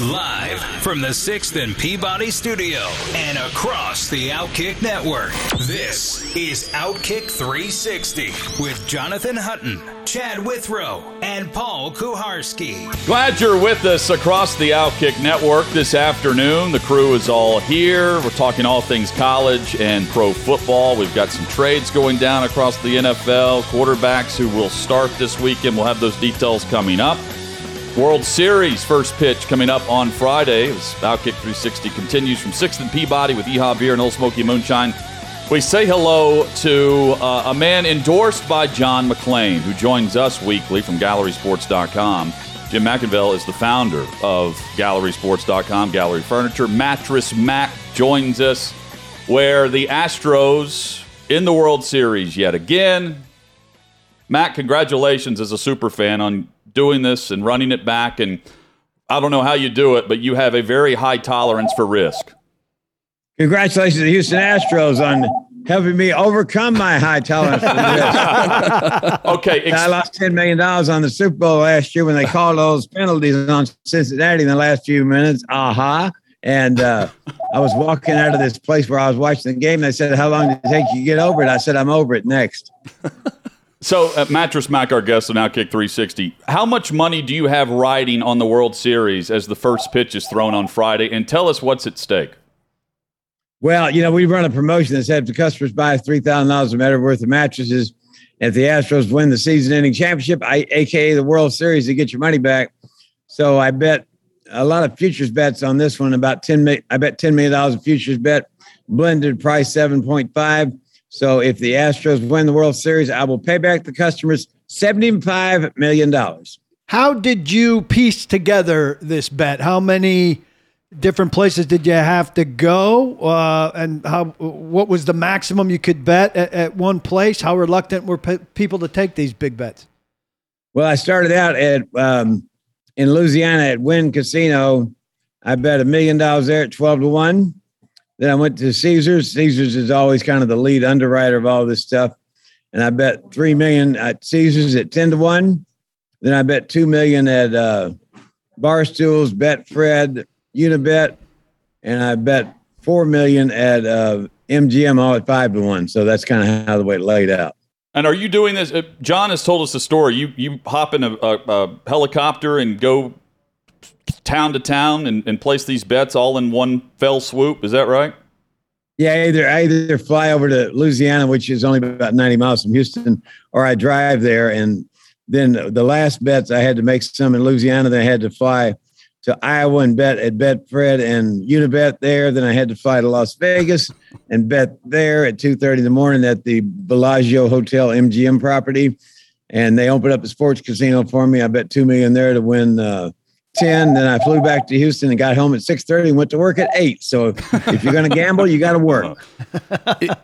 Live from the 6th and Peabody studio and across the Outkick network. This is Outkick 360 with Jonathan Hutton, Chad Withrow, and Paul Kuharsky. Glad you're with us across the Outkick network this afternoon. The crew is all here. We're talking all things college and pro football. We've got some trades going down across the NFL, quarterbacks who will start this weekend. We'll have those details coming up. World Series first pitch coming up on Friday. Outkick 360 continues from 6th and Peabody with Yeehaw Beer and Ole Smoky Moonshine. We say hello to uh, a man endorsed by John McClain, who joins us weekly from GallerySports.com. Jim McIngvale is the founder of GallerySports.com, Gallery Furniture. Mattress Mac joins us, where the Astros in the World Series yet again. Matt, congratulations as a super fan on doing this and running it back. And I don't know how you do it, but you have a very high tolerance for risk. Congratulations to the Houston Astros on helping me overcome my high tolerance for risk. okay. Ex- I lost $10 million on the Super Bowl last year when they called those penalties on Cincinnati in the last few minutes. Aha. Uh-huh. And uh, I was walking out of this place where I was watching the game. They said, How long did it take you to get over it? I said, I'm over it next. So, uh, Mattress Mac, our guest on Outkick 360, how much money do you have riding on the World Series as the first pitch is thrown on Friday? And tell us what's at stake. Well, you know, we run a promotion that said if the customers buy $3,000 or better worth of mattresses, if the Astros win the season ending championship, I, aka the World Series, to get your money back. So I bet a lot of futures bets on this one. About 10 I bet $10 million futures bet, blended price 7.5. So if the Astros win the World Series, I will pay back the customers $75 million. How did you piece together this bet? How many different places did you have to go? Uh, and how what was the maximum you could bet at, at one place? How reluctant were pe- people to take these big bets? Well, I started out at um, in Louisiana at Wynn Casino. I bet a million dollars there at 12 to 1. Then I went to Caesars. Caesars is always kind of the lead underwriter of all this stuff. And I bet three million at Caesars at 10 to 1. Then I bet two million at uh, Barstools, Betfred, Unibet, and I bet four million at uh, MGM all at five to one. So that's kind of how the way it laid out. And are you doing this? Uh, John has told us the story. You you hop in a, a, a helicopter and go town to town and, and place these bets all in one fell swoop. Is that right? Yeah, either I either fly over to Louisiana, which is only about 90 miles from Houston, or I drive there. And then the last bets I had to make some in Louisiana. Then I had to fly to Iowa and bet at Betfred and Unibet there. Then I had to fly to Las Vegas and bet there at 2:30 in the morning at the Bellagio Hotel MGM property. And they opened up a sports casino for me. I bet two million there to win uh, 10 then i flew back to houston and got home at 6.30 and went to work at 8 so if, if you're going to gamble you got to work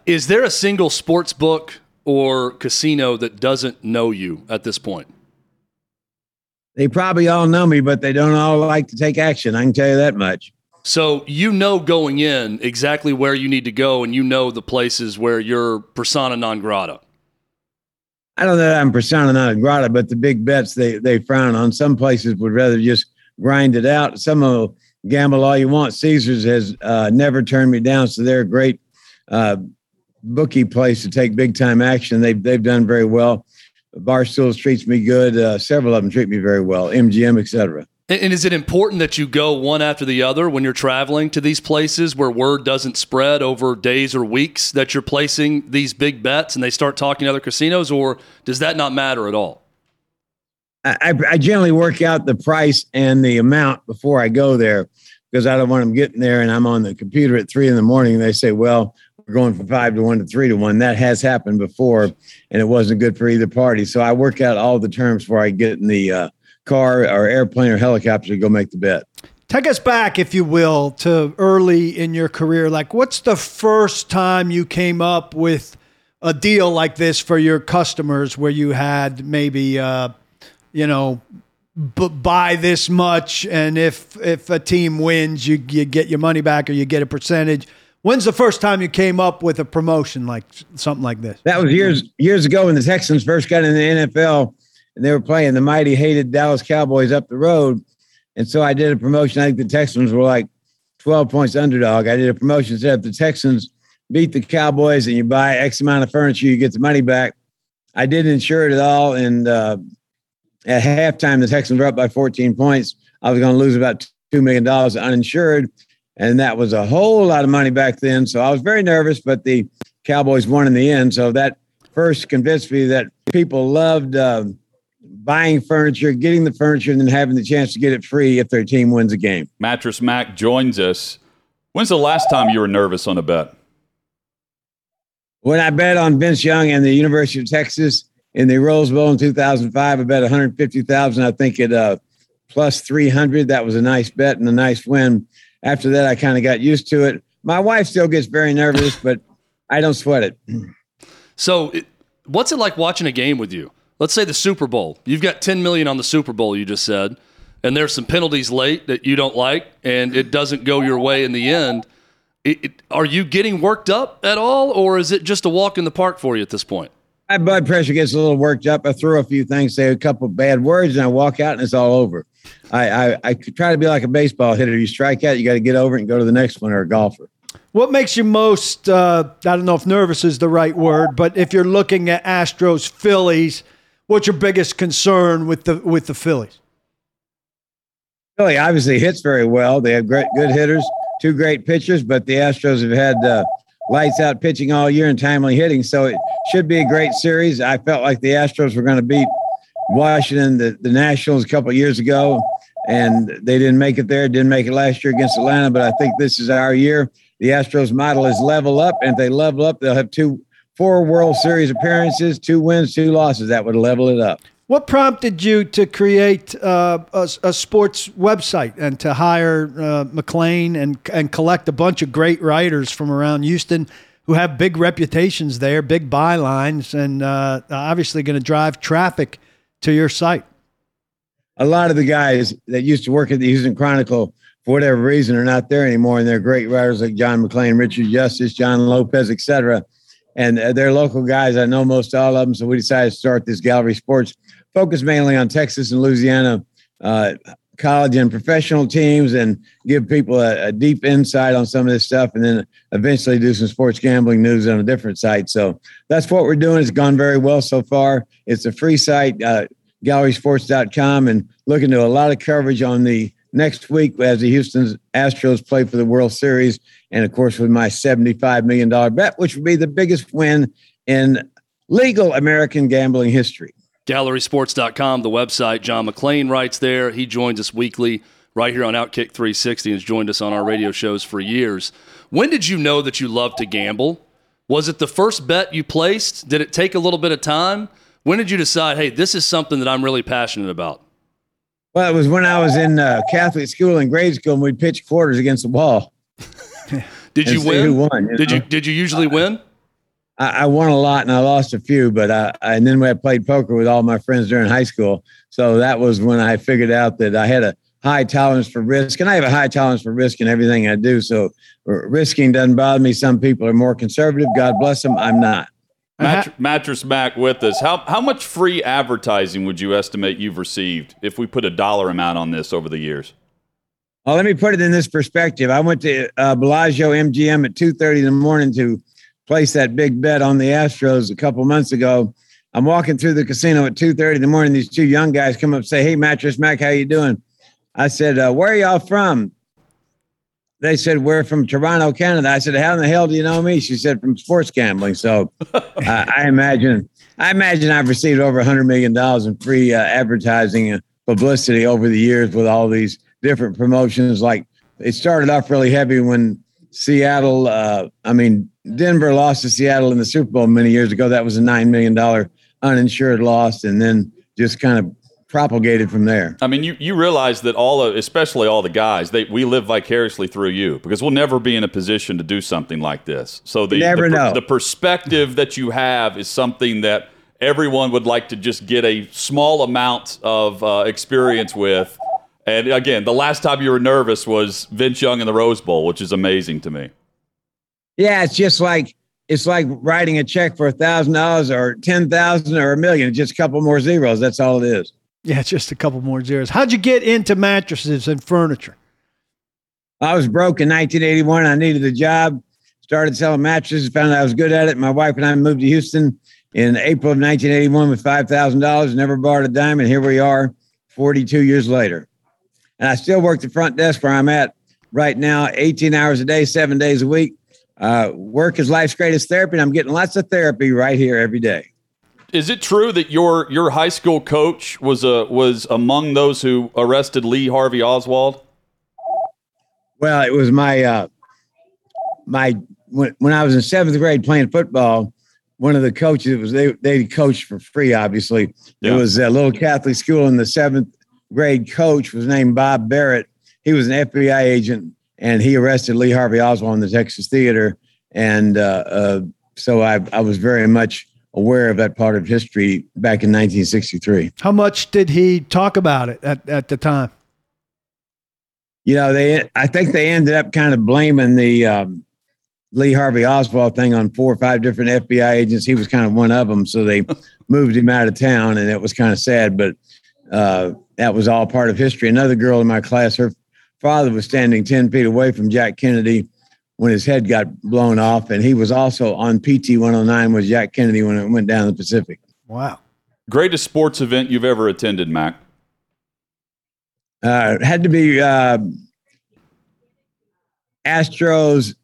is there a single sports book or casino that doesn't know you at this point? They probably all know me but they don't all like to take action. I can tell you that much. So you know going in exactly where you need to go and you know the places where you're persona non grata. I don't know that I'm persona non grata, but the big bets they they frown on. Some places would rather just grind it out. Some will gamble all you want. Caesars has uh, never turned me down, so they're a great uh, bookie place to take big time action. They've they've done very well. Barstools treats me good. Uh, several of them treat me very well. MGM, etc. And is it important that you go one after the other when you're traveling to these places where word doesn't spread over days or weeks that you're placing these big bets and they start talking to other casinos, or does that not matter at all? I, I generally work out the price and the amount before I go there because I don't want them getting there and I'm on the computer at three in the morning and they say, well, we're going from five to one to three to one. That has happened before and it wasn't good for either party. So I work out all the terms before I get in the uh, car or airplane or helicopter to go make the bet. Take us back, if you will, to early in your career. Like, what's the first time you came up with a deal like this for your customers where you had maybe, uh, you know, b- buy this much, and if if a team wins, you you get your money back or you get a percentage. When's the first time you came up with a promotion like something like this? That was years years ago when the Texans first got in the NFL, and they were playing the mighty hated Dallas Cowboys up the road, and so I did a promotion. I think the Texans were like twelve points underdog. I did a promotion said if the Texans beat the Cowboys and you buy X amount of furniture, you get the money back. I didn't insure it at all, and uh, at halftime, the Texans were up by 14 points. I was going to lose about $2 million uninsured. And that was a whole lot of money back then. So I was very nervous, but the Cowboys won in the end. So that first convinced me that people loved uh, buying furniture, getting the furniture, and then having the chance to get it free if their team wins a game. Mattress Mac joins us. When's the last time you were nervous on a bet? When I bet on Vince Young and the University of Texas in the Rose Bowl in 2005. I bet 150,000. I think at uh, plus 300. That was a nice bet and a nice win. After that, I kind of got used to it. My wife still gets very nervous, but I don't sweat it. So, what's it like watching a game with you? Let's say the Super Bowl. You've got 10 million on the Super Bowl. You just said, and there's some penalties late that you don't like, and it doesn't go your way in the end. It, it, are you getting worked up at all, or is it just a walk in the park for you at this point? My blood pressure gets a little worked up. I throw a few things, say a couple bad words, and I walk out, and it's all over. I, I, I try to be like a baseball hitter. You strike out, you got to get over it and go to the next one, or a golfer. What makes you most? Uh, I don't know if nervous is the right word, but if you're looking at Astros Phillies, what's your biggest concern with the with the Phillies? Philly obviously hits very well. They have great good hitters, two great pitchers, but the Astros have had. Uh, lights out pitching all year and timely hitting. So it should be a great series. I felt like the Astros were going to beat Washington, the, the Nationals, a couple years ago, and they didn't make it there. Didn't make it last year against Atlanta, but I think this is our year. The Astros model is level up, and if they level up, they'll have two, four World Series appearances, two wins, two losses. That would level it up. What prompted you to create uh, a, a, sports website and to hire uh, McClain and and collect a bunch of great writers from around Houston who have big reputations there, big bylines, and uh, obviously going to drive traffic to your site? A lot of the guys that used to work at the Houston Chronicle, for whatever reason, are not there anymore, and they're great writers like John McClain, Richard Justice, John Lopez, etc. And uh, they're local guys. I know most all of them, so we decided to start this Gallery Sports focus mainly on Texas and Louisiana uh, college and professional teams and give people a, a, deep insight on some of this stuff and then eventually do some sports gambling news on a different site. So that's what we're doing. It's gone very well so far. It's a free site, uh, gallerysports.com, and looking to a lot of coverage on the next week as the Houston Astros play for the World Series. And of course, with my $75 million bet, which would be the biggest win in legal American gambling history. GallerySports.com, the website. John McClain writes there. He joins us weekly right here on Outkick 360 and has joined us on our radio shows for years. When did you know that you loved to gamble? Was it the first bet you placed? Did it take a little bit of time? When did you decide, hey, this is something that I'm really passionate about? Well, it was when I was in uh, Catholic school in grade school and we'd pitch quarters against the wall. did you win? Won, you did know? you did you usually win? I, I, won a lot and I lost a few, but I, and then when I played poker with all my friends during high school. So that was when I figured out that I had a high tolerance for risk, and I have a high tolerance for risk in everything I do. So risking doesn't bother me. Some people are more conservative. God bless them. I'm not. Matt- Mattress Mac with us. How how much free advertising would you estimate you've received if we put a dollar amount on this over the years? Well, let me put it in this perspective. I went to uh, Bellagio MGM at two thirty in the morning to placed that big bet on the Astros a couple months ago. I'm walking through the casino at 2:30 in the morning. These two young guys come up and say, "Hey, Mattress Mac, how you doing?" I said, uh, "Where are y'all from?" They said, "We're from Toronto, Canada." I said, "How in the hell do you know me?" She said, "From sports gambling." So uh, I imagine, I imagine I've received over 100 million dollars in free uh, advertising and publicity over the years with all these different promotions. Like it started off really heavy when Seattle. Uh, I mean, Denver lost to Seattle in the Super Bowl many years ago. That was a nine million dollar uninsured loss, and then just kind of propagated from there. I mean, you, you realize that all of, especially all the guys, they we live vicariously through you because we'll never be in a position to do something like this. So the never the, know. the perspective that you have is something that everyone would like to just get a small amount of uh, experience with. And again, the last time you were nervous was Vince Young in the Rose Bowl, which is amazing to me. Yeah, it's just like it's like writing a check for a thousand dollars or ten thousand or a million. Just a couple more zeros. That's all it is. Yeah, it's just a couple more zeros. How'd you get into mattresses and furniture? I was broke in 1981. I needed a job. Started selling mattresses. Found I was good at it. My wife and I moved to Houston in April of 1981 with five thousand dollars. Never borrowed a dime, and here we are, 42 years later. And I still work the front desk where I'm at right now, 18 hours a day, seven days a week. Uh, work is life's greatest therapy, and I'm getting lots of therapy right here every day. Is it true that your your high school coach was a was among those who arrested Lee Harvey Oswald? Well, it was my uh, my when, when I was in seventh grade playing football. One of the coaches was they they coached for free. Obviously, Yeah. it was a little Catholic school, in the seventh grade coach was named Bob Barrett. He was an FBI agent, and he arrested Lee Harvey Oswald in the Texas Theater. And uh, uh, so I I was very much aware of that part of history back in 1963. How much did he talk about it at, at the time? you know, they I think they ended up kind of blaming the um, Lee Harvey Oswald thing on four or five different FBI agents. He was kind of one of them, so they moved him out of town, and it was kind of sad. But uh, that was all part of history. Another girl in my class, her father was standing ten feet away from Jack Kennedy when his head got blown off, and he was also on PT 109 with Jack Kennedy when it went down the Pacific. Wow. Greatest sports event you've ever attended, Mac? Uh, had to be uh, Astros,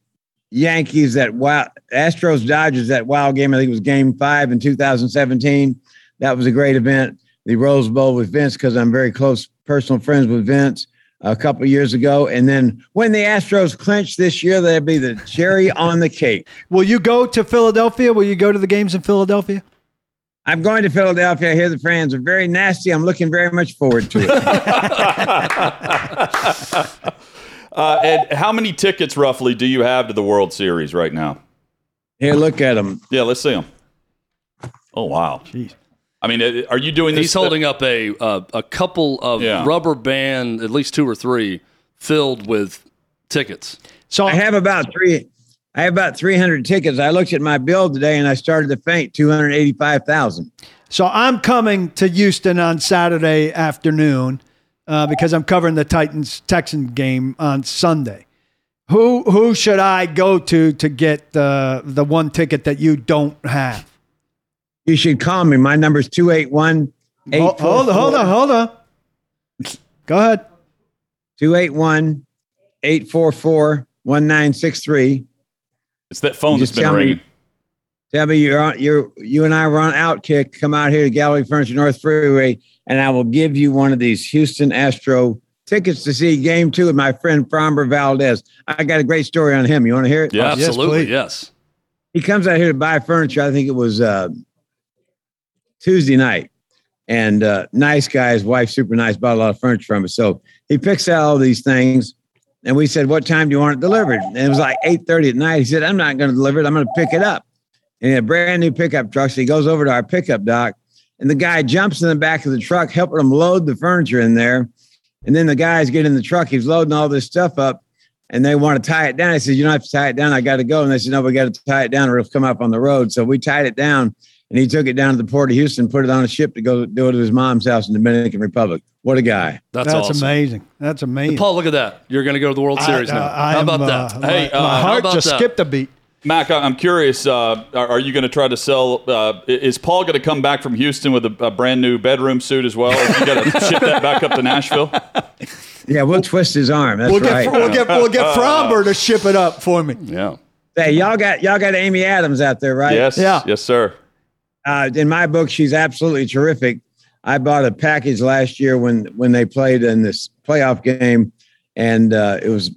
Yankees. That wow, Astros, Dodgers. That wild game. I think it was Game Five in 2017. That was a great event. The Rose Bowl with Vince because I'm very close personal friends with Vince. A couple of years ago, and then when the Astros clinch this year, that'd be the cherry on the cake. Will you go to Philadelphia? Will you go to the games in Philadelphia? I'm going to Philadelphia. I hear the fans are very nasty. I'm looking very much forward to it. Uh, and how many tickets roughly do you have to the World Series right now? Here, look at them. Yeah, let's see them. Oh wow! Jeez. I mean, uh, are you doing this? He's holding up a uh, a couple of Yeah. rubber band, at least two or three, filled with tickets. So I have about three. I have about 300 tickets. I looked at my bill today and I started to faint 285,000. So I'm coming to Houston on Saturday afternoon uh, because I'm covering the Titans Texan game on Sunday. Who who should I go to to get the the one ticket that you don't have? You should call me. My number is 281 Hold, hold on, hold on, hold on. Go ahead. 281 844 1963. It's that phone You that's just been tell me- ringing. Tell me you're on, you're, you and I were on Outkick. Come out here to Gallery Furniture North Freeway, and I will give you one of these Houston Astro tickets to see game two with my friend Framber Valdez. I got a great story on him. You want to hear it? Yeah, yes, absolutely. please. Yes. he comes out here to buy furniture. I think it was uh, Tuesday night. And uh, nice guy, his wife, super nice, bought a lot of furniture from us. So he picks out all these things. And we said, What time do you want it delivered? And it was like 8:30 at night. He said, I'm not going to deliver it. I'm going to pick it up. And he had a brand new pickup truck. So he goes over to our pickup dock, and the guy jumps in the back of the truck, helping him load the furniture in there. And then the guys get in the truck. He's loading all this stuff up and they want to tie it down. I said, You don't have to tie it down. I got to go. And they said, No, we got to tie it down or it'll come up on the road. So we tied it down and he took it down to the port of Houston, put it on a ship to go do it to his mom's house in the Dominican Republic. What a guy. That's, That's, awesome. amazing. That's amazing. Paul, look at that. You're going to go to the World Series I- now. I how am, about uh, that? my- Hey, uh, my how heart about just that? skipped a beat. Mac, I- I'm curious. Uh, are are you going to try to sell? Uh, is Paul going to come back from Houston with a, a brand new bedroom suit as well? Or you got to ship that back up to Nashville? Yeah, we'll twist his arm. That's We'll right. get we'll get we'll get Framber to ship it up for me. Yeah. hey, y'all got y'all got Amy Adams out there, right? Yes. Yeah. Yes, sir. Uh, in my book, she's absolutely terrific. I bought a package last year when when they played in this playoff game, and uh, it was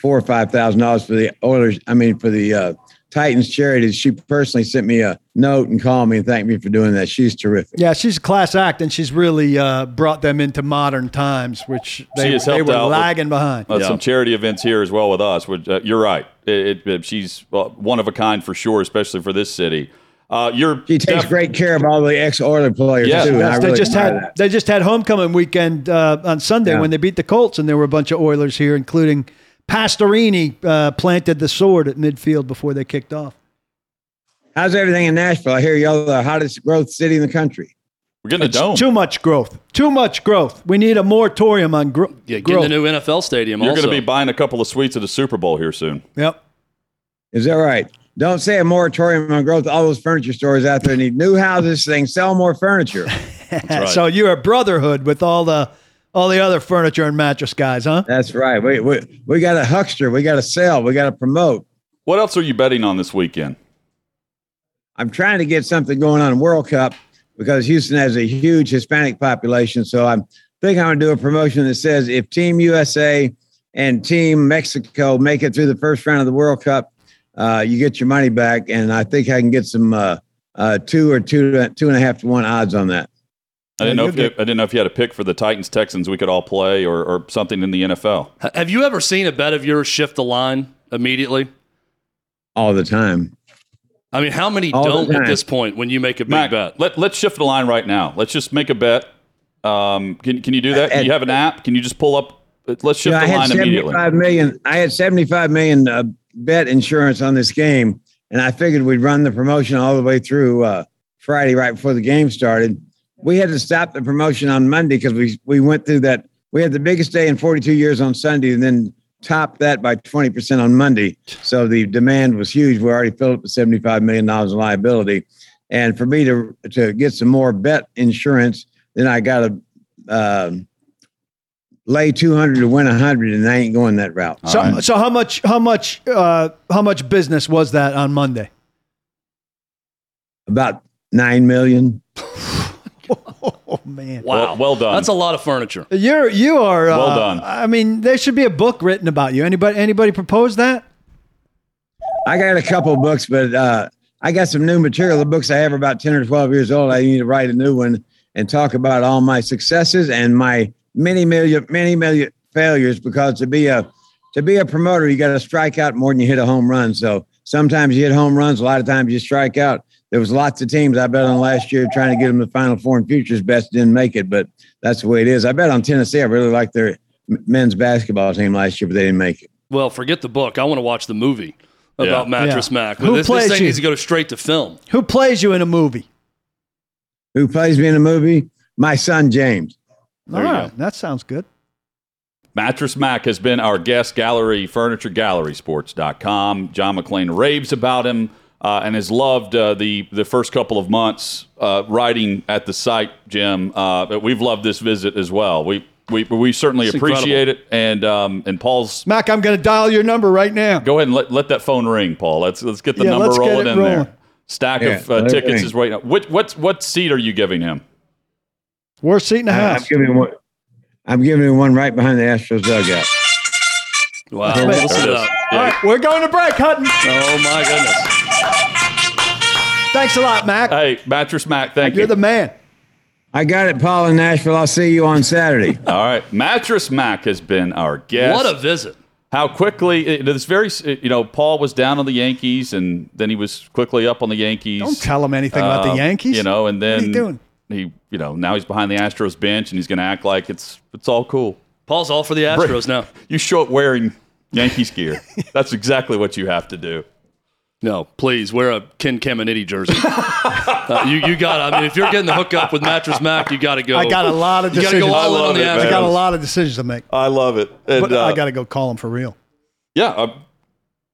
four or five thousand dollars for the Oilers. I mean, for the uh, Titans charity. She personally sent me a note and called me and thanked me for doing that. She's terrific. Yeah, she's a class act, and she's really uh, brought them into modern times, which they, has they were out with- lagging behind. Uh, Some charity events here as well with us. Which, uh, you're right. It, it, she's uh, one of a kind for sure, especially for this city. Uh, you're She takes def- great care of all the ex Oiler players Yeah. too. Yes, they really just had that. they just had homecoming weekend uh, on Sunday Yeah. when they beat the Colts, and there were a bunch of Oilers here, including Pastorini uh, planted the sword at midfield before they kicked off. How's everything in Nashville? I hear y'all the hottest growth city in the country. we're getting a dome. Too much growth. Too much growth. We need a moratorium on gro- Yeah, getting growth. the new NFL stadium. You're going to be buying a couple of suites at the Super Bowl here soon. Yep. Is that right? Don't say a moratorium on growth. All those furniture stores out there need new houses. They can sell more furniture. right. So you're a brotherhood with all the all the other furniture and mattress guys, huh? That's right. We we, we got a huckster. We got to sell. We got to promote. What else are you betting on this weekend? I'm trying to get something going on in World Cup because Houston has a huge Hispanic population. So I'm think I'm going to do a promotion that says if Team USA and Team Mexico make it through the first round of the World Cup, uh, you get your money back. And I think I can get some uh, uh, two or two to, two and a half to one odds on that. I didn't know if you'll I didn't know if you had a pick for the Titans Texans we could all play or, or something in the NFL. Have you ever seen a bet of yours shift the line immediately? all the time. I mean, how many All don't at this point when you make a big Mac, bet? let, let's shift the line right now. Let's just make a bet. Um, can, can you do that? Can you have an app? Can you just pull up? Let's shift You know, the had line immediately. 75 million. I had 75 million uh, bet insurance on this game, and I figured we'd run the promotion all the way through uh, Friday, right before the game started. We had to stop the promotion on Monday because we we went through that. We had the biggest day in 42 years on Sunday, and then topped that by 20 percent on Monday. So the demand was huge. We already filled up with 75 million dollars in liability, and for me to to get some more bet insurance, then I got to. Um, lay 200 to win 100 and I ain't going that route. So, right. so how much how much uh, how much business was that on Monday? About 9 million. Oh man. Wow, Well- well done. That's a lot of furniture. You're you are uh, Well done. I mean, there should be a book written about you. Anybody anybody propose that? I got a couple books, but uh, I got some new material. The books I have are about 10 or 12 years old. I need to write a new one and talk about all my successes and my many million, many million failures because to be a to be a promoter, you got to strike out more than you hit a home run. So sometimes you hit home runs, a lot of times you strike out. There was lots of teams I bet on last year trying to get them the Final Four and Futures Best didn't make it, but that's the way it is. I bet on Tennessee. I really liked their men's basketball team last year, but they didn't make it. Well, forget the book. I want to watch the movie about Yeah. Mattress Yeah. Mac. Who this, plays this thing you? needs to go straight to film. Who plays you in a movie? Who plays me in a movie? My son James. There All you go. that sounds good. Mattress Mac has been our guest gallery, furniture gallery sports.com. John McClain raves about him uh, and has loved uh, the, the first couple of months uh, writing at the site, Jim. Uh, we've loved this visit as well. We, we, we certainly It's appreciate it. And, um, and Paul's, Mac, I'm going to dial your number right now. go ahead and let, let that phone ring, Paul. Let's, let's get the Yeah, number let's rolling in rolling. there. Stack Yeah, of uh, tickets is right now. What, what, what seat are you giving him? Worst seat in the I- I'm house. giving one. I'm giving him one right behind the Astros dugout. Wow, There it listen is. up. All right, we're going to break, Hutton. Oh my goodness. Thanks a lot, Mac. Hey, Mattress Mac, thank You're you. the man. I got it, Paul in Nashville. I'll see you on Saturday. All right. Mattress Mac has been our guest. What a visit. how quickly it is very you know paul was down on the yankees and then he was quickly up on the yankees Don't tell him anything about the Um, Yankees. you know and then What are you doing? He you know now he's behind the astros bench and he's going to act like it's it's all cool Paul's all for the Astros now. you show up wearing yankees gear that's exactly what you have to do No, please wear a Ken Caminiti jersey. Uh, you you got. I mean, if you're getting the hookup with Mattress Mac, you got to go. I got a lot of You got to decisions. go I in on love the it. I got a lot of decisions to make, i love it and, but uh, I got to go call him for real. yeah uh,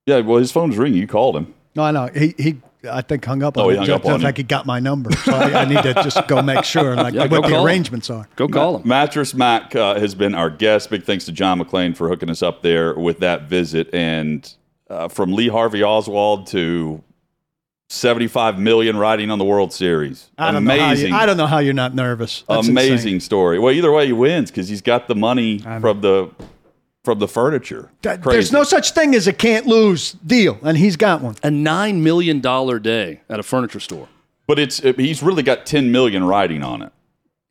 yeah well his phone's ringing you called him No, I know he he. I think hung up on Oh, he it. hung just, up on like he got my number, so I, I need to just go make sure like Yeah, what the call him. arrangements are. Go call him. Mattress Mac uh, has been our guest. Big thanks to John McClain for hooking us up there with that visit. And uh, from Lee Harvey Oswald to 75 million riding on the World Series. I don't know how Amazing. you, I don't know how you're not nervous. That's amazing insane. story. Well, either way, he wins because he's got the money from the from the furniture. That- There's no such thing as a can't lose deal, and he's got one. A $9 million day at a furniture store. but it's he's really got 10 million riding on it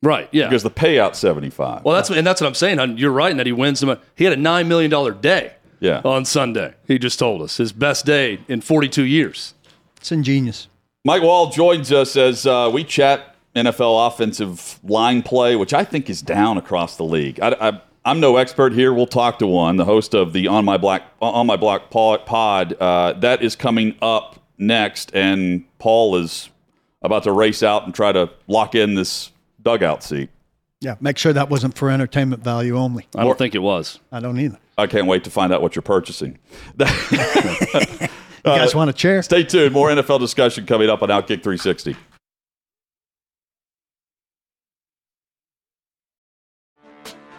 Right. Yeah. because the payout 75. well, that's and that's what I'm saying. hon. You're right in that he wins them. He had a $9 million day Yeah. on Sunday. He just told us his best day in 42 years. It's ingenious. Mike Wahle joins us as uh, we chat NFL offensive line play, which I think is down across the league. I, I, I'm no expert here. We'll talk to one, the host of the On My Black On My Block pod. pod. Uh, that is coming up next, and Paul is about to race out and try to lock in this dugout seat. Yeah, make sure that wasn't for entertainment value only. I don't think it was. I don't either. I can't wait to find out what you're purchasing. You guys want a chair? Stay tuned. More NFL discussion coming up on Outkick 360.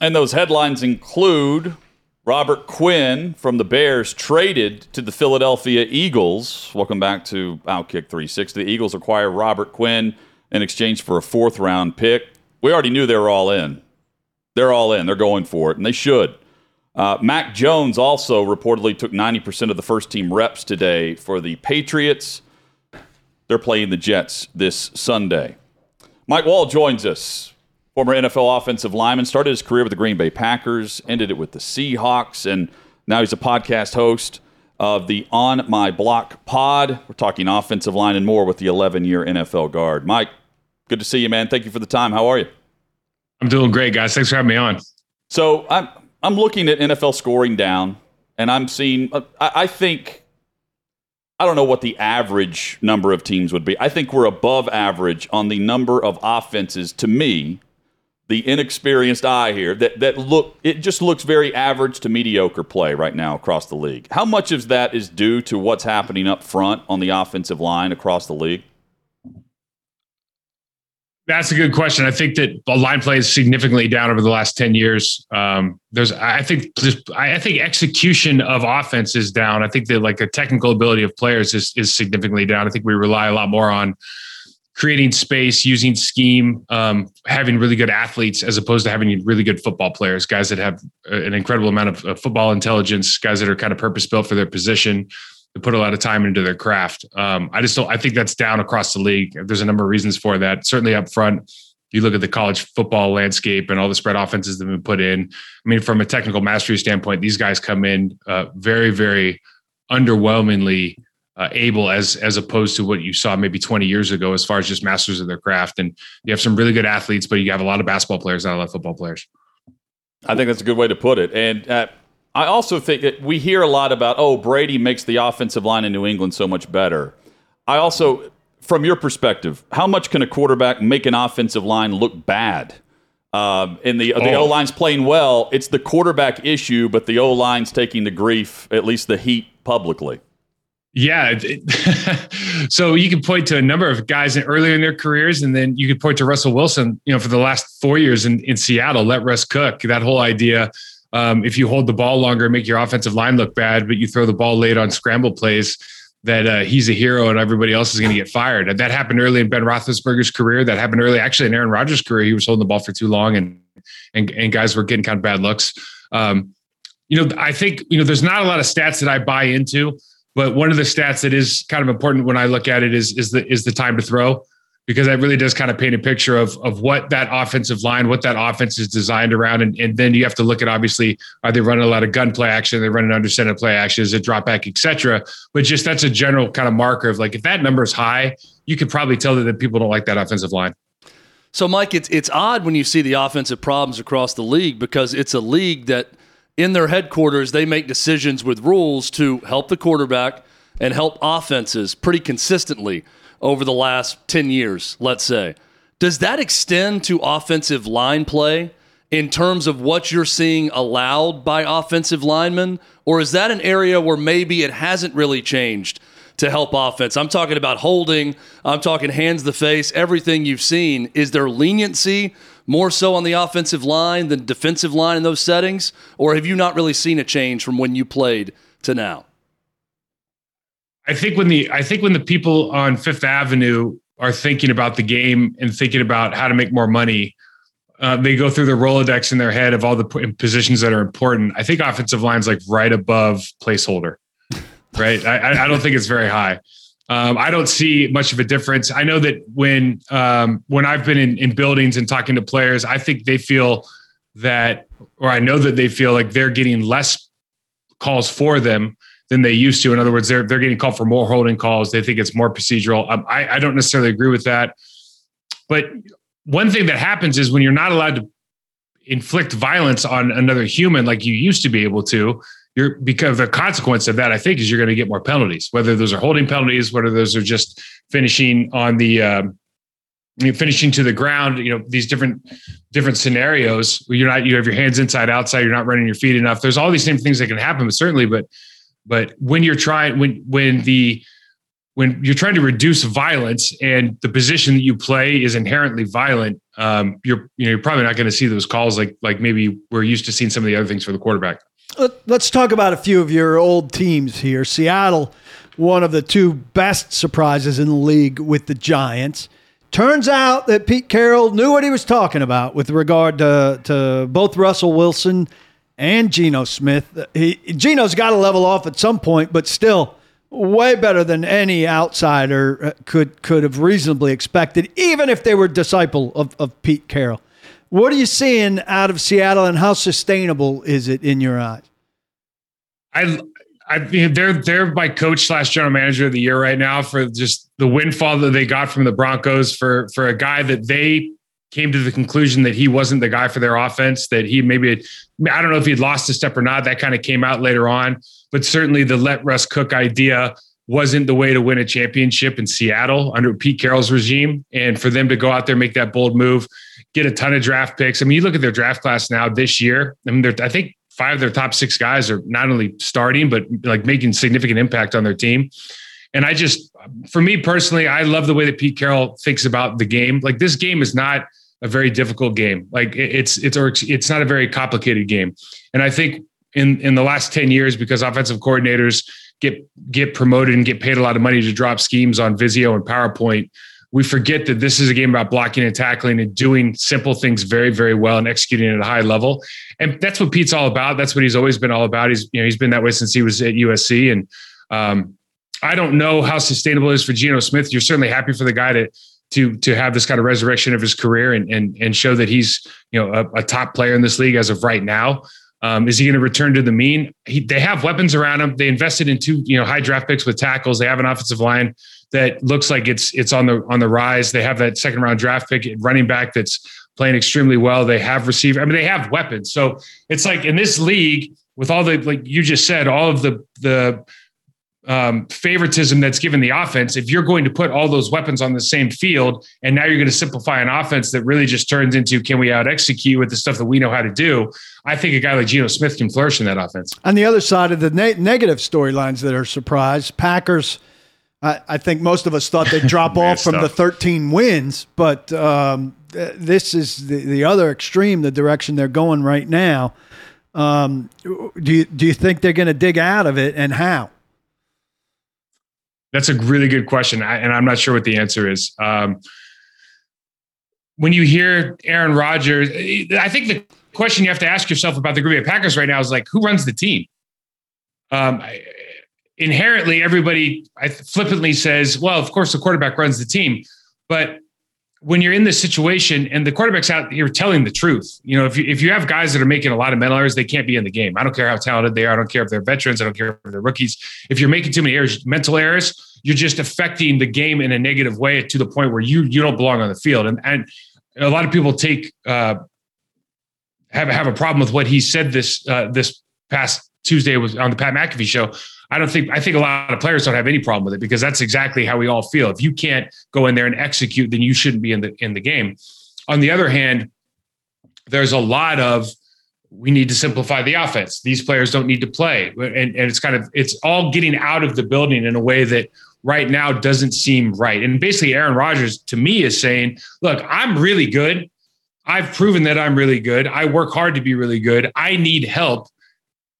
And those headlines include Robert Quinn from the Bears traded to the Philadelphia Eagles. Welcome back to Outkick 360. The Eagles acquire Robert Quinn in exchange for a fourth round pick. We already knew they were all in. They're all in. They're going for it, and they should. Uh, Mac Jones also reportedly took 90% of the first team reps today for the Patriots. They're playing the Jets this Sunday. Mike Wahle joins us. Former NFL offensive lineman, started his career with the Green Bay Packers, ended it with the Seahawks, and now he's a podcast host of the On My Block pod. We're talking offensive line and more with the 11 year NFL guard. Mike, good to see you, man. Thank you for the time. How are you? I'm doing great, guys. Thanks for having me on. So I'm I'm looking at NFL scoring down, and I'm seeing. uh, I, I think I don't know what the average number of teams would be. I think we're above average on the number of offenses. To me, the inexperienced eye here that that look it just looks very average to mediocre play right now across the league. How much of that is due to what's happening up front on the offensive line across the league? That's a good question. I think that line play is significantly down over the last 10 years. Um, there's, I think, just, I I think execution of offense is down. I think that like the technical ability of players is, is significantly down. I think we rely a lot more on creating space, using scheme, um, having really good athletes as opposed to having really good football players, guys that have an incredible amount of, football intelligence, guys that are kind of purpose built for their position. They put a lot of time into their craft. Um, I just don't. I think that's down across the league. There's a number of reasons for that. Certainly up front, you look at the college football landscape and all the spread offenses that have been put in. I mean, from a technical mastery standpoint, these guys come in uh, very, very underwhelmingly uh, able as as opposed to what you saw maybe 20 years ago as far as just masters of their craft. And you have some really good athletes, but you have a lot of basketball players, not a lot of football players. I think that's a good way to put it. And uh, I also think that we hear a lot about, oh, Brady makes the offensive line in New England so much better. I also, from your perspective, how much can a quarterback make an offensive line look bad? Um, and the the Oh. O line's playing well. It's the quarterback issue, but the O line's taking the grief, at least the heat publicly. Yeah. so you can point to a number of guys earlier in their careers, and then you could point to Russell Wilson, you know, for the last four years in, in Seattle, let Russ cook. That whole idea. Um, if you hold the ball longer, make your offensive line look bad, but you throw the ball late on scramble plays, that uh, he's a hero and everybody else is going to get fired. And that happened early in Ben Roethlisberger's career. That happened early, actually, in Aaron Rodgers' career. He was holding the ball for too long, and and, and guys were getting kind of bad looks. Um, you know, I think you know there's not a lot of stats that I buy into, but one of the stats that is kind of important when I look at it is is the is the time to throw, because that really does kind of paint a picture of of what that offensive line, what that offense is designed around, and, and then you have to look at obviously are they running a lot of gun play action, they're running under center play action, is it drop back, etc. But just that's a general kind of marker of like if that number is high, you could probably tell that, that people don't like that offensive line. So, Mike, it's it's odd when you see the offensive problems across the league because it's a league that, in their headquarters, they make decisions with rules to help the quarterback and help offenses pretty consistently over the last ten years. Let's say, does that extend to offensive line play? in terms of what you're seeing allowed by offensive linemen? Or is that an area where maybe it hasn't really changed to help offense? I'm talking about holding, I'm talking hands to the face, everything you've seen. Is there leniency more so on the offensive line than defensive line in those settings? Or have you not really seen a change from when you played to now? I think when the I think when the people on Fifth Avenue are thinking about the game and thinking about how to make more money, uh, they go through the Rolodex in their head of all the positions that are important. I think offensive line's like right above placeholder, right? I, I don't think it's very high. Um, I don't see much of a difference. I know that when um, when I've been in, in buildings and talking to players, I think they feel that, or I know that they feel like they're getting less calls for them than they used to. In other words, they're they're getting called for more holding calls. They think it's more procedural. Um, I, I don't necessarily agree with that, but one thing that happens is when you're not allowed to inflict violence on another human like you used to be able to you're because the consequence of that i think is you're going to get more penalties whether those are holding penalties whether those are just finishing on the um, finishing to the ground you know these different different scenarios where you're not you have your hands inside outside you're not running your feet enough. There's all these same things that can happen but certainly but but when you're trying when when the when you're trying to reduce violence and the position that you play is inherently violent, um, you're you know you're probably not going to see those calls like like maybe we're used to seeing some of the other things for the quarterback. Let's talk about a few of your old teams here. Seattle, one of the two best surprises in the league with the Giants. Turns out that Pete Carroll knew what he was talking about with regard to, to both Russell Wilson and Geno Smith. He, Geno's got to level off at some point, but still, way better than any outsider uh, could could have reasonably expected, even if they were disciple of, of Pete Carroll. What are you seeing out of Seattle, and how sustainable is it in your eyes? I, I they're they're my coach slash general manager of the year right now for just the windfall that they got from the Broncos for for a guy that they came to the conclusion that he wasn't the guy for their offense. That he maybe I don't know if he'd lost a step or not. That kind of came out later on but certainly the let Russ cook idea wasn't the way to win a championship in Seattle under Pete Carroll's regime. And for them to go out there, make that bold move, get a ton of draft picks. I mean, you look at their draft class now this year. I mean, I think five of their top six guys are not only starting, but like making significant impact on their team. And I just, for me personally, I love the way that Pete Carroll thinks about the game. Like this game is not a very difficult game. Like it's it's or it's not a very complicated game. And I think in in the last 10 years because offensive coordinators get get promoted and get paid a lot of money to drop schemes on Visio and PowerPoint. We forget that this is a game about blocking and tackling and doing simple things very, very well and executing at a high level. And that's what Pete's all about. That's what he's always been all about. He's you know he's been that way since he was at USC. And um, I don't know how sustainable it is for Geno Smith. You're certainly happy for the guy to to to have this kind of resurrection of his career and and and show that he's you know a, a top player in this league as of right now. Um, is he going to return to the mean? He, they have weapons around him. They invested in two, you know, high draft picks with tackles. They have an offensive line that looks like it's it's on the on the rise. They have that second round draft pick running back that's playing extremely well. They have receiver. I mean, they have weapons. So it's like in this league with all the like you just said, all of the the um, favoritism that's given the offense. If you're going to put all those weapons on the same field, and now you're going to simplify an offense that really just turns into can we out execute with the stuff that we know how to do? I think a guy like Geno Smith can flourish in that offense. On the other side of the ne- negative storylines that are surprised, Packers. I, I, think most of us thought they'd drop off from the 13 wins, but um, th- this is the, the other extreme, the direction they're going right now. Um, do you do you think they're going to dig out of it, and how? That's a really good question, and I'm not sure what the answer is. Um, when you hear Aaron Rodgers, I think the question you have to ask yourself about the Green Bay Packers right now is like, who runs the team? Um, inherently, everybody flippantly says, "Well, of course, the quarterback runs the team," but when you're in this situation and the quarterback's out here telling the truth, you know, if you, if you have guys that are making a lot of mental errors, they can't be in the game. I don't care how talented they are. I don't care if they're veterans. I don't care if they're rookies. If you're making too many errors, mental errors, you're just affecting the game in a negative way to the point where you you don't belong on the field. And and a lot of people take uh, have have a problem with what he said this uh, this past Tuesday was on the Pat McAfee show I don't think I think a lot of players don't have any problem with it because that's exactly how we all feel. If you can't go in there and execute, then you shouldn't be in the in the game. On the other hand, there's a lot of we need to simplify the offense. These players don't need to play. And, and it's kind of, it's all getting out of the building in a way that right now doesn't seem right. And basically, Aaron Rodgers to me is saying, look, I'm really good. I've proven that I'm really good. I work hard to be really good. I need help.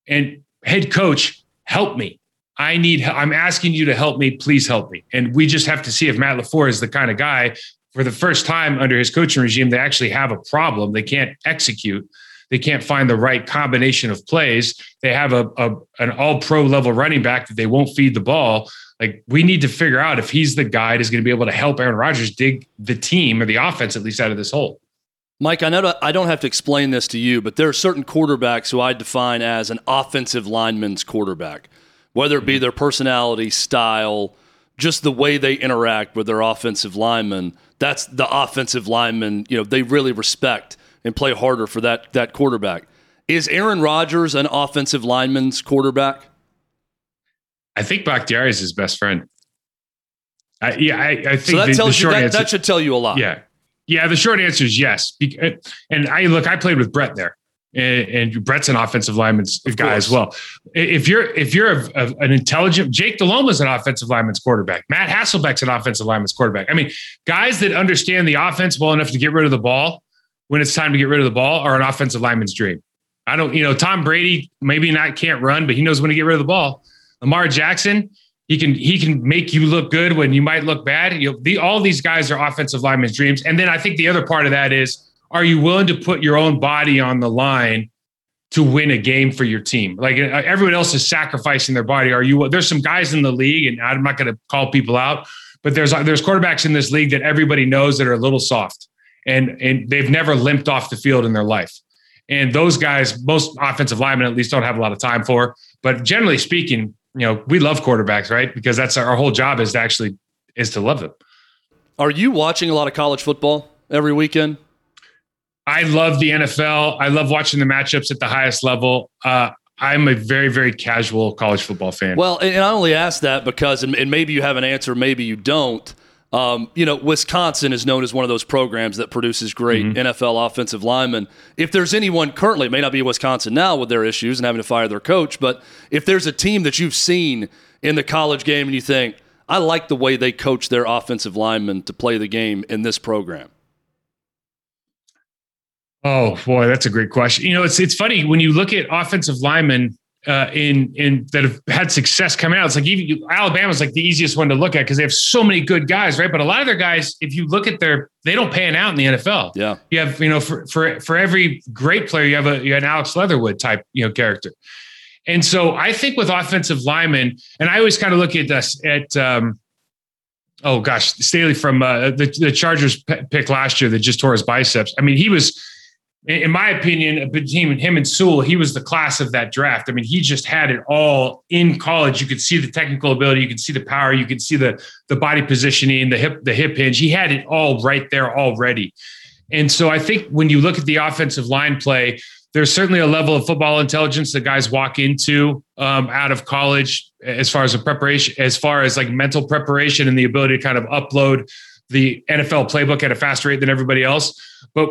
And head coach, help me. I need, I'm asking you to help me. Please help me. And we just have to see if Matt LaFleur is the kind of guy for the first time under his coaching regime, they actually have a problem. They can't execute they can't find the right combination of plays. They have a, a an all pro level running back that they won't feed the ball. Like we need to figure out if he's the guy that's going to be able to help Aaron Rodgers dig the team or the offense at least out of this hole. Mike, I know I don't have to explain this to you, but there are certain quarterbacks who I define as an offensive lineman's quarterback, whether it be mm-hmm. their personality, style, just the way they interact with their offensive lineman. That's the offensive lineman, you know, they really respect and play harder for that that quarterback. Is Aaron Rodgers an offensive lineman's quarterback? I think Bakhtiari is his best friend. I, yeah, I, I think so that, the, tells the you, that, that should tell you a lot. Yeah, yeah. The short answer is yes. Eh, and I look, I played with Brett there, and, and Brett's an offensive lineman's of guy course. as well. If you're if you're a, a, an intelligent, Jake Delhomme's an offensive lineman's quarterback. Matt Hasselbeck's an offensive lineman's quarterback. I mean, guys that understand the offense well enough to get rid of the ball when it's time to get rid of the ball are an offensive lineman's dream. I don't, you know, Tom Brady maybe not can't run, but he knows when to get rid of the ball. Lamar Jackson, he can he can make you look good when you might look bad. You all these guys are offensive linemen's dreams. And then I think the other part of that is, are you willing to put your own body on the line to win a game for your team? Like uh, everyone else is sacrificing their body. Are you? There's some guys in the league, and I'm not going to call people out, but there's there's quarterbacks in this league that everybody knows that are a little soft and and they've never limped off the field in their life. And those guys, most offensive linemen at least don't have a lot of time for. But generally speaking, you know, we love quarterbacks, right? Because that's our, our whole job is to actually is to love them. Are you watching a lot of college football every weekend? I love the NFL. I love watching the matchups at the highest level. Uh, I'm a very, very casual college football fan. Well, and I only ask that because, and maybe you have an answer, maybe you don't. Um, you know, Wisconsin is known as one of those programs that produces great mm-hmm. NFL offensive linemen. If there's anyone currently, it may not be Wisconsin now with their issues and having to fire their coach, but if there's a team that you've seen in the college game and you think, I like the way they coach their offensive linemen to play the game in this program. Oh boy, that's a great question. You know, it's it's funny when you look at offensive linemen uh, in in that have had success coming out. It's like even Alabama's like the easiest one to look at because they have so many good guys, right? But a lot of their guys, if you look at their, they don't pan out in the NFL. Yeah, you have you know for for for every great player, you have a you have an Alex Leatherwood type you know character. And so I think with offensive linemen, and I always kind of look at this at um, oh gosh, Staley from uh, the the Chargers pick last year that just tore his biceps. I mean, he was in my opinion, between him and Sewell, he was the class of that draft. I mean, he just had it all in college. You could see the technical ability, you could see the power, you could see the the body positioning, the hip the hip hinge. He had it all right there already. And so I think when you look at the offensive line play, there's certainly a level of football intelligence that guys walk into um, out of college as far as a preparation, as far as like mental preparation and the ability to kind of upload the NFL playbook at a faster rate than everybody else. But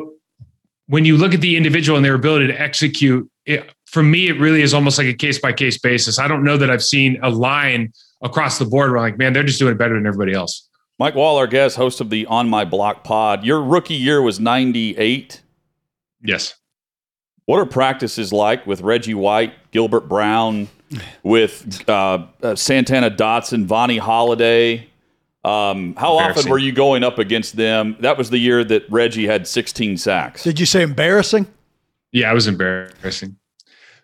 when you look at the individual and their ability to execute, it, for me, it really is almost like a case by case basis. I don't know that I've seen a line across the board where I'm like, man, they're just doing it better than everybody else. Mike Wahle, our guest, host of the On My Block pod. Your rookie year was 98. Yes. What are practices like with Reggie White, Gilbert Brown, with uh, uh, Santana Dotson, Vonnie Holliday? Um, how often were you going up against them? That was the year that Reggie had 16 sacks. Did you say embarrassing? Yeah, it was embarrassing.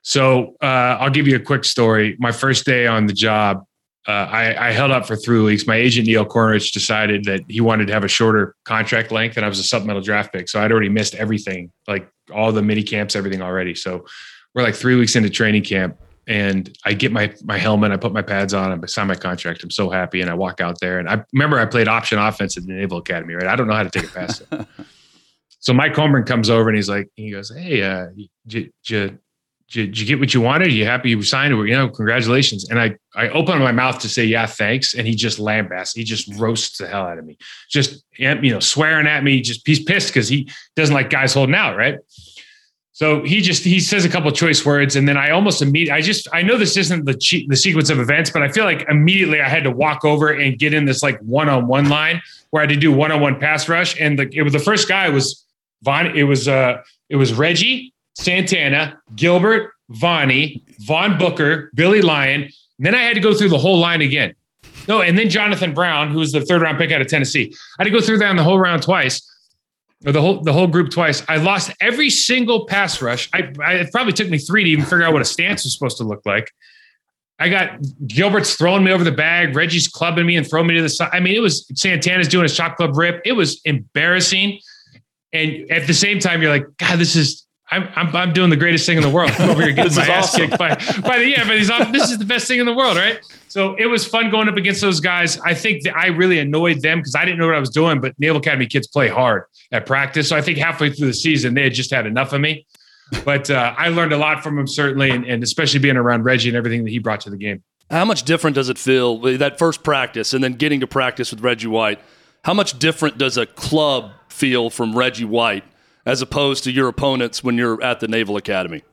So uh, I'll give you a quick story. My first day on the job, uh, I, I, held up for three weeks. My agent Neil Cornrich decided that he wanted to have a shorter contract length, and I was a supplemental draft pick, so I'd already missed everything, like all the mini camps, everything already. So we're like three weeks into training camp, and I get my my helmet, I put my pads on, I sign my contract. I'm so happy, and I walk out there. And I remember I played option offense at the Naval Academy, right? I don't know how to take a pass. so Mike Holmgren comes over and he's like, he goes, "Hey, uh, did, you get what you wanted? Are you happy you signed? You know, congratulations." And I I open my mouth to say, "Yeah, thanks," and he just lambasts. He just roasts the hell out of me, just you know, swearing at me. Just he's pissed because he doesn't like guys holding out, right? So he just he says a couple choice words, and then I almost immediately I just I know this isn't the che- the sequence of events, but I feel like immediately I had to walk over and get in this like one on one line where I had to do one on one pass rush, and the, it was the first guy was Von. It was uh it was Reggie Santana, Gilbert, Vonnie, Vaughn Booker, Billy Lyon. And then I had to go through the whole line again. No, and then Jonathan Brown, who was the third round pick out of Tennessee. I had to go through that on the whole round twice the whole the whole group twice. I lost every single pass rush. I, I, it probably took me three to even figure out what a stance was supposed to look like. I got Gilbert's throwing me over the bag, Reggie's clubbing me and throwing me to the side. I mean, it was Santana's doing a shot club rip. It was embarrassing. And at the same time, you're like, God, this is I'm, I'm, I'm doing the greatest thing in the world. I'm over here getting my ass awesome. kicked by, by the, yeah, but he's off. this is the best thing in the world, right? So it was fun going up against those guys. I think that I really annoyed them because I didn't know what I was doing, but Naval Academy kids play hard at practice. So I think halfway through the season, they had just had enough of me. But uh, I learned a lot from him, certainly, and, and especially being around Reggie and everything that he brought to the game. How much different does it feel that first practice and then getting to practice with Reggie White? How much different does a club feel from Reggie White as opposed to your opponents when you're at the Naval Academy?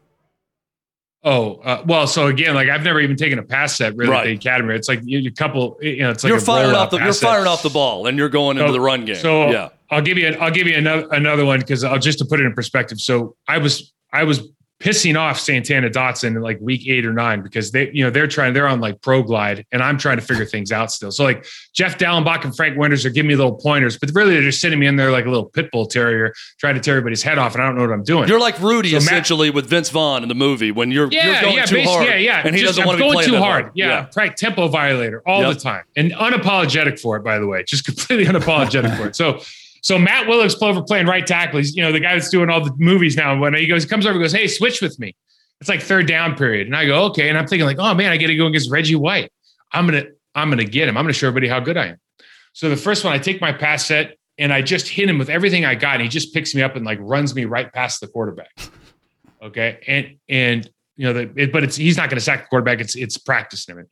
Oh uh, well, so again, like I've never even taken a pass set really right. at the academy. It's like you, a couple, you know, it's like you're firing off the you're firing off the ball and you're going into the run game. So yeah, I'll give you an, I'll give you another another one because I'll uh, just to put it in perspective. So I was I was pissing off Santana Dotson in like week eight or nine because they, you know, they're trying, they're on like pro glide and I'm trying to figure things out still. So like Jeff Dellenbach and Frank Winters are giving me little pointers, but really they're just sitting me in there like a little pit bull terrier trying to tear everybody's head off and I don't know what I'm doing. You're like Rudy so essentially Matt, with Vince Vaughn in the movie when you're, yeah, you're going yeah, too hard. Yeah, yeah. And he just, doesn't want to be going too hard. hard. Yeah. yeah. tempo violator all yep. the time and unapologetic for it, by the way, just completely unapologetic for it. So so Matt Willig Plover playing right tackle. He's, you know, the guy that's doing all the movies now. When he goes, comes over and goes, Hey, switch with me. It's like third down period. And I go, okay. And I'm thinking, like, oh man, I get to go against Reggie White. I'm gonna, I'm gonna get him. I'm gonna show everybody how good I am. So the first one, I take my pass set and I just hit him with everything I got. And he just picks me up and like runs me right past the quarterback. Okay. And and you know, the, it, but it's he's not gonna sack the quarterback. It's it's practice and everything.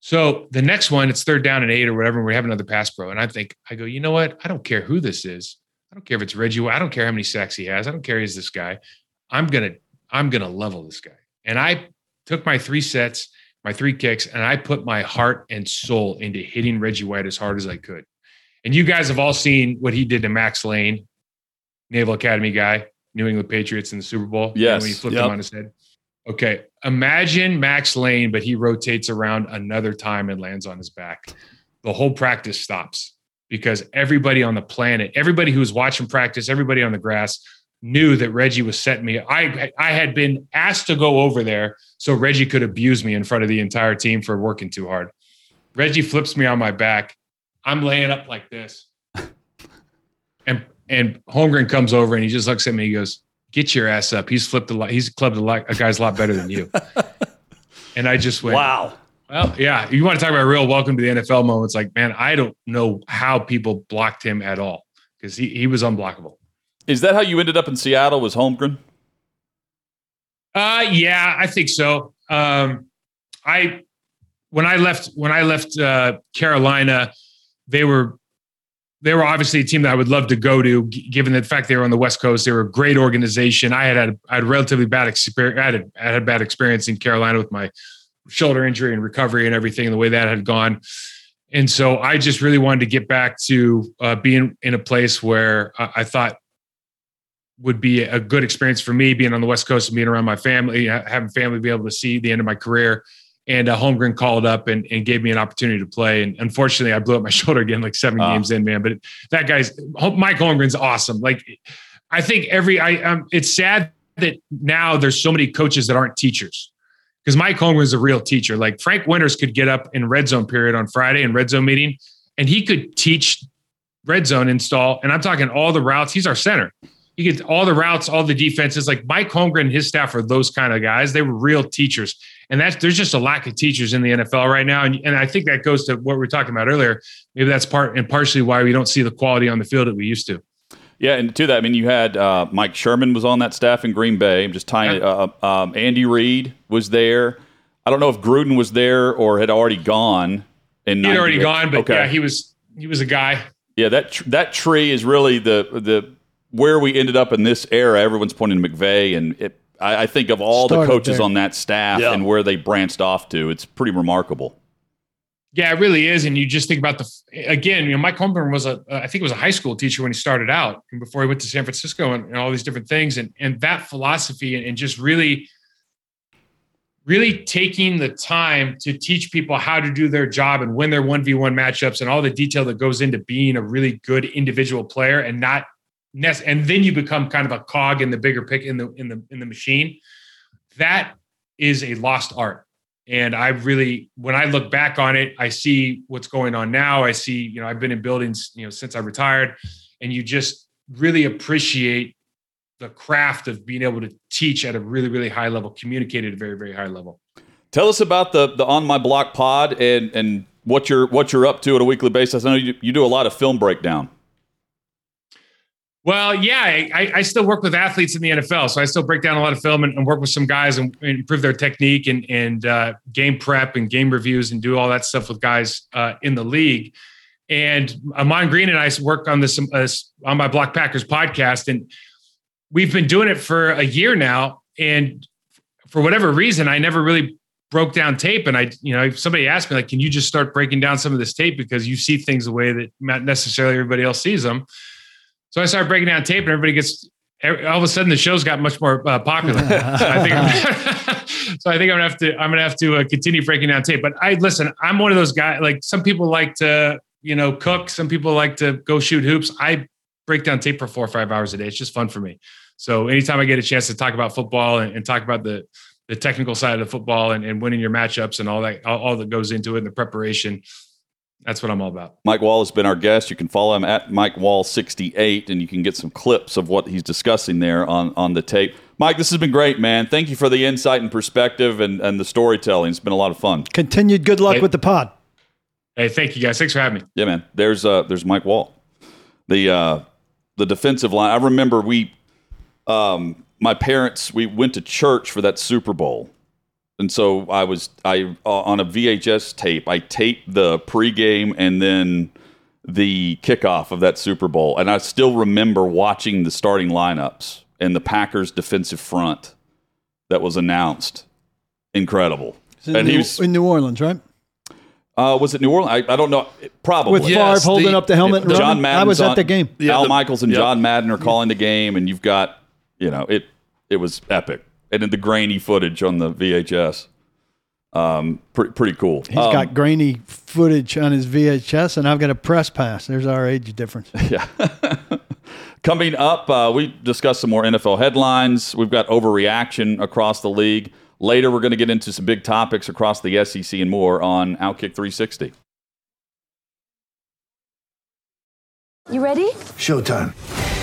So the next one, it's third down and eight or whatever. And we have another pass pro. And I think, I go, you know what? I don't care who this is. I don't care if it's Reggie. White. I don't care how many sacks he has. I don't care he's this guy. I'm gonna I'm going to level this guy. And I took my three sets, my three kicks, and I put my heart and soul into hitting Reggie White as hard as I could. And you guys have all seen what he did to Max Lane, Naval Academy guy, New England Patriots in the Super Bowl. Yes. When he flipped yep. him on his head. Okay. Imagine Max Lane, but he rotates around another time and lands on his back. The whole practice stops because everybody on the planet, everybody who was watching practice, everybody on the grass knew that Reggie was setting me. I I had been asked to go over there so Reggie could abuse me in front of the entire team for working too hard. Reggie flips me on my back. I'm laying up like this. And and Holmgren comes over and he just looks at me. He goes, "Get your ass up." He's flipped a lot. He's clubbed a lot. A guy's a lot better than you. and I just went, "Wow." Well, yeah. You want to talk about real welcome to the NFL moments? Like, man, I don't know how people blocked him at all because he he was unblockable. Is that how you ended up in Seattle? Was Holmgren? Uh, yeah, I think so. Um, I when I left when I left uh, Carolina, they were they were obviously a team that I would love to go to, given the fact they were on the West Coast. They were a great organization. I had had, I had relatively bad experience. I had, I had bad experience in Carolina with my shoulder injury and recovery and everything, and the way that had gone. And so I just really wanted to get back to uh, being in a place where I, I thought would be a good experience for me being on the West Coast and being around my family, having family be able to see the end of my career. And uh, Holmgren called up and, and gave me an opportunity to play. And unfortunately, I blew up my shoulder again, like seven uh. games in, man. But that guy's Mike Holmgren's awesome. Like, I think every I um, it's sad that now there's so many coaches that aren't teachers because Mike Holmgren's a real teacher. Like Frank Winters could get up in red zone period on Friday in red zone meeting, and he could teach red zone install. And I'm talking all the routes. He's our center he gets all the routes, all the defenses. Like Mike Holmgren and his staff are those kind of guys. They were real teachers. And that's there's just a lack of teachers in the NFL right now. And, and I think that goes to what we were talking about earlier. Maybe that's part and partially why we don't see the quality on the field that we used to. Yeah, and to that, I mean, you had uh, Mike Sherman was on that staff in Green Bay. I'm just tying yeah. uh, um, Andy Reid was there. I don't know if Gruden was there or had already gone. And he'd already gone, but okay. yeah, he was he was a guy. Yeah, that tr- that tree is really the the where we ended up in this era, everyone's pointing to McVay, and it, I, I think of all the coaches there. on that staff Yeah. and where they branched off to, it's pretty remarkable. Yeah, it really is. And you just think about the again, you know, Mike Holmgren was a I think it was a high school teacher when he started out and before he went to San Francisco and, and all these different things. And and that philosophy and, and just really really taking the time to teach people how to do their job and win their 1v1 matchups and all the detail that goes into being a really good individual player and not nec- and then you become kind of a cog in the bigger pick in the in the in the machine. That is a lost art and I really, when I look back on it, I see what's going on now. I see, you know, I've been in buildings, you know, since I retired, and you just really appreciate the craft of being able to teach at a really, really high level, communicate at a very, very high level. Tell us about the the on my block pod and and what you're what you're up to at a weekly basis. I know you, you do a lot of film breakdown. Well, yeah, I, I still work with athletes in the NFL, so I still break down a lot of film and, and work with some guys and, and improve their technique and and uh, game prep and game reviews and do all that stuff with guys uh, in the league. And Ahman Green and I work on this uh, on my Block Packers podcast, and we've been doing it for a year now. And for whatever reason, I never really broke down tape. And I, you know, somebody asked me like, "Can you just start breaking down some of this tape because you see things the way that not necessarily everybody else sees them?" So I started breaking down tape, and everybody gets. All of a sudden, the show's got much more uh, popular. so I think, I'm, so I think I'm gonna have to. I'm gonna have to uh, continue breaking down tape. But I listen. I'm one of those guys. Like some people like to, you know, cook. Some people like to go shoot hoops. I break down tape for four or five hours a day. It's just fun for me. So anytime I get a chance to talk about football and, and talk about the the technical side of the football and, and winning your matchups and all that, all, all that goes into it and the preparation, that's what I'm all about. Mike Wahle has been our guest. You can follow him at Mike Wahle68, and you can get some clips of what he's discussing there on, on the tape. Mike, this has been great, man. Thank you for the insight and perspective and, and the storytelling. It's been a lot of fun. Continued good luck Hey. with the pod. Hey, thank you guys. Thanks for having me. Yeah, man. There's uh, there's Mike Wall, the uh, the defensive line. I remember we, um, my parents, we went to church for that Super Bowl, and so I was I uh, on a VHS tape. I taped the pregame and then the kickoff of that Super Bowl, and I still remember watching the starting lineups and the Packers defensive front that was announced. Incredible. It's in, And New, he was- in New Orleans, right? Uh, was it New Orleans? I, I don't know. Probably. With Yes, Favre holding the- up the helmet and John Madden. I was at on- the game. Yeah, Al the- Michaels and yep. John Madden are calling the game, and you've got, you know, it it was epic, and then the grainy footage on the VHS, um, pretty pretty cool. He's Um, got grainy footage on his VHS, and I've got a press pass. There's our age difference. Yeah. Coming up, uh, we discussed some more NFL headlines. We've got overreaction across the league. Later, we're going to get into some big topics across the SEC and more on Outkick 360. You ready? Showtime.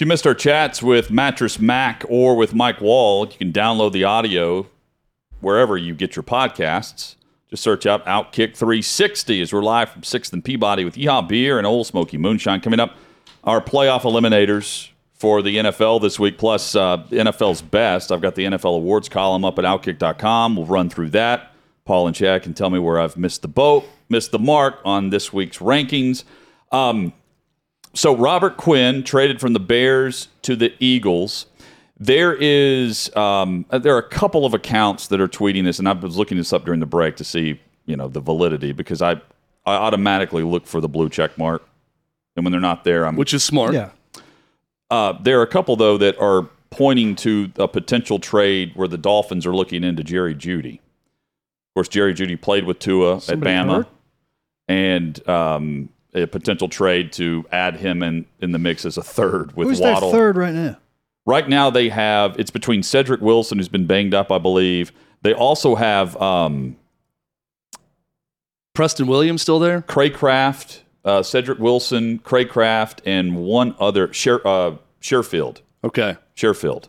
If you missed our chats with Mattress Mac or with Mike Wahle, you can download the audio wherever you get your podcasts. Just search out Outkick 360 as we're live from 6th and Peabody with Yeehaw Beer and Ole Smoky Moonshine. Coming up, our playoff eliminators for the NFL this week, plus uh, NFL's best. I've got the NFL awards column up at Outkick.com. We'll run through that. Paul and Chad can tell me where I've missed the boat, missed the mark on this week's rankings. Um, so Robert Quinn traded from the Bears to the Eagles. There is um, there are a couple of accounts that are tweeting this, and I was looking this up during the break to see you know the validity because I I automatically look for the blue check mark, and when they're not there, I'm which is smart. Yeah. uh, there are a couple though that are pointing to a potential trade where the Dolphins are looking into Jerry Jeudy. Of course, Jerry Jeudy played with Tua Somebody at Bama, hurt? and um, a potential trade to add him in in the mix as a third with Who's Waddle. their third right now? Right now, they have it's between Cedric Wilson, who's been banged up, I believe. They also have um, Preston Williams still there? Craycraft, uh, Cedric Wilson, Craycraft, and one other, Sher, uh, Sherfield. Okay. Sherfield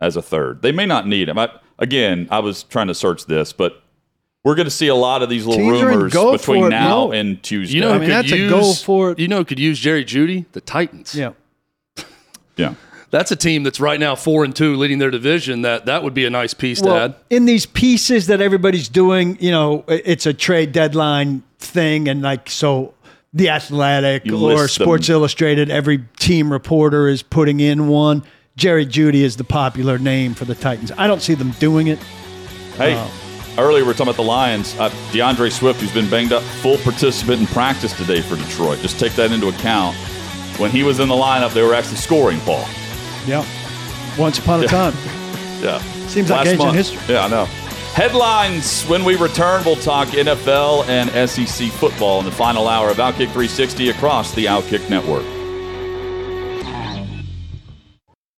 as a third. They may not need him. I, again, I was trying to search this, but we're going to see a lot of these little Teams are in rumors go between for it, now no. and Tuesday. You know, I who mean, could that's a use, goal for- You know, who could use Jerry Jeudy? The Titans. Yeah. yeah. That's a team that's right now four and two, leading their division. That that would be a nice piece to add. in these pieces that everybody's doing, you know, it's a trade deadline thing, and like so, the Athletic You or list them. Sports Illustrated, every team reporter is putting in one. Jerry Jeudy is the popular name for the Titans. I don't see them doing it. Hey, Uh, earlier we are talking about the Lions. Uh, DeAndre Swift, who's been banged up, full participant in practice today for Detroit. Just take that into account. When he was in the lineup, they were actually scoring, Paul. Yeah. Once upon a time. Yeah. Seems like ancient history. Yeah, I know. Headlines when we return, we'll talk NFL and SEC football in the final hour of Outkick 360 across the Outkick Network.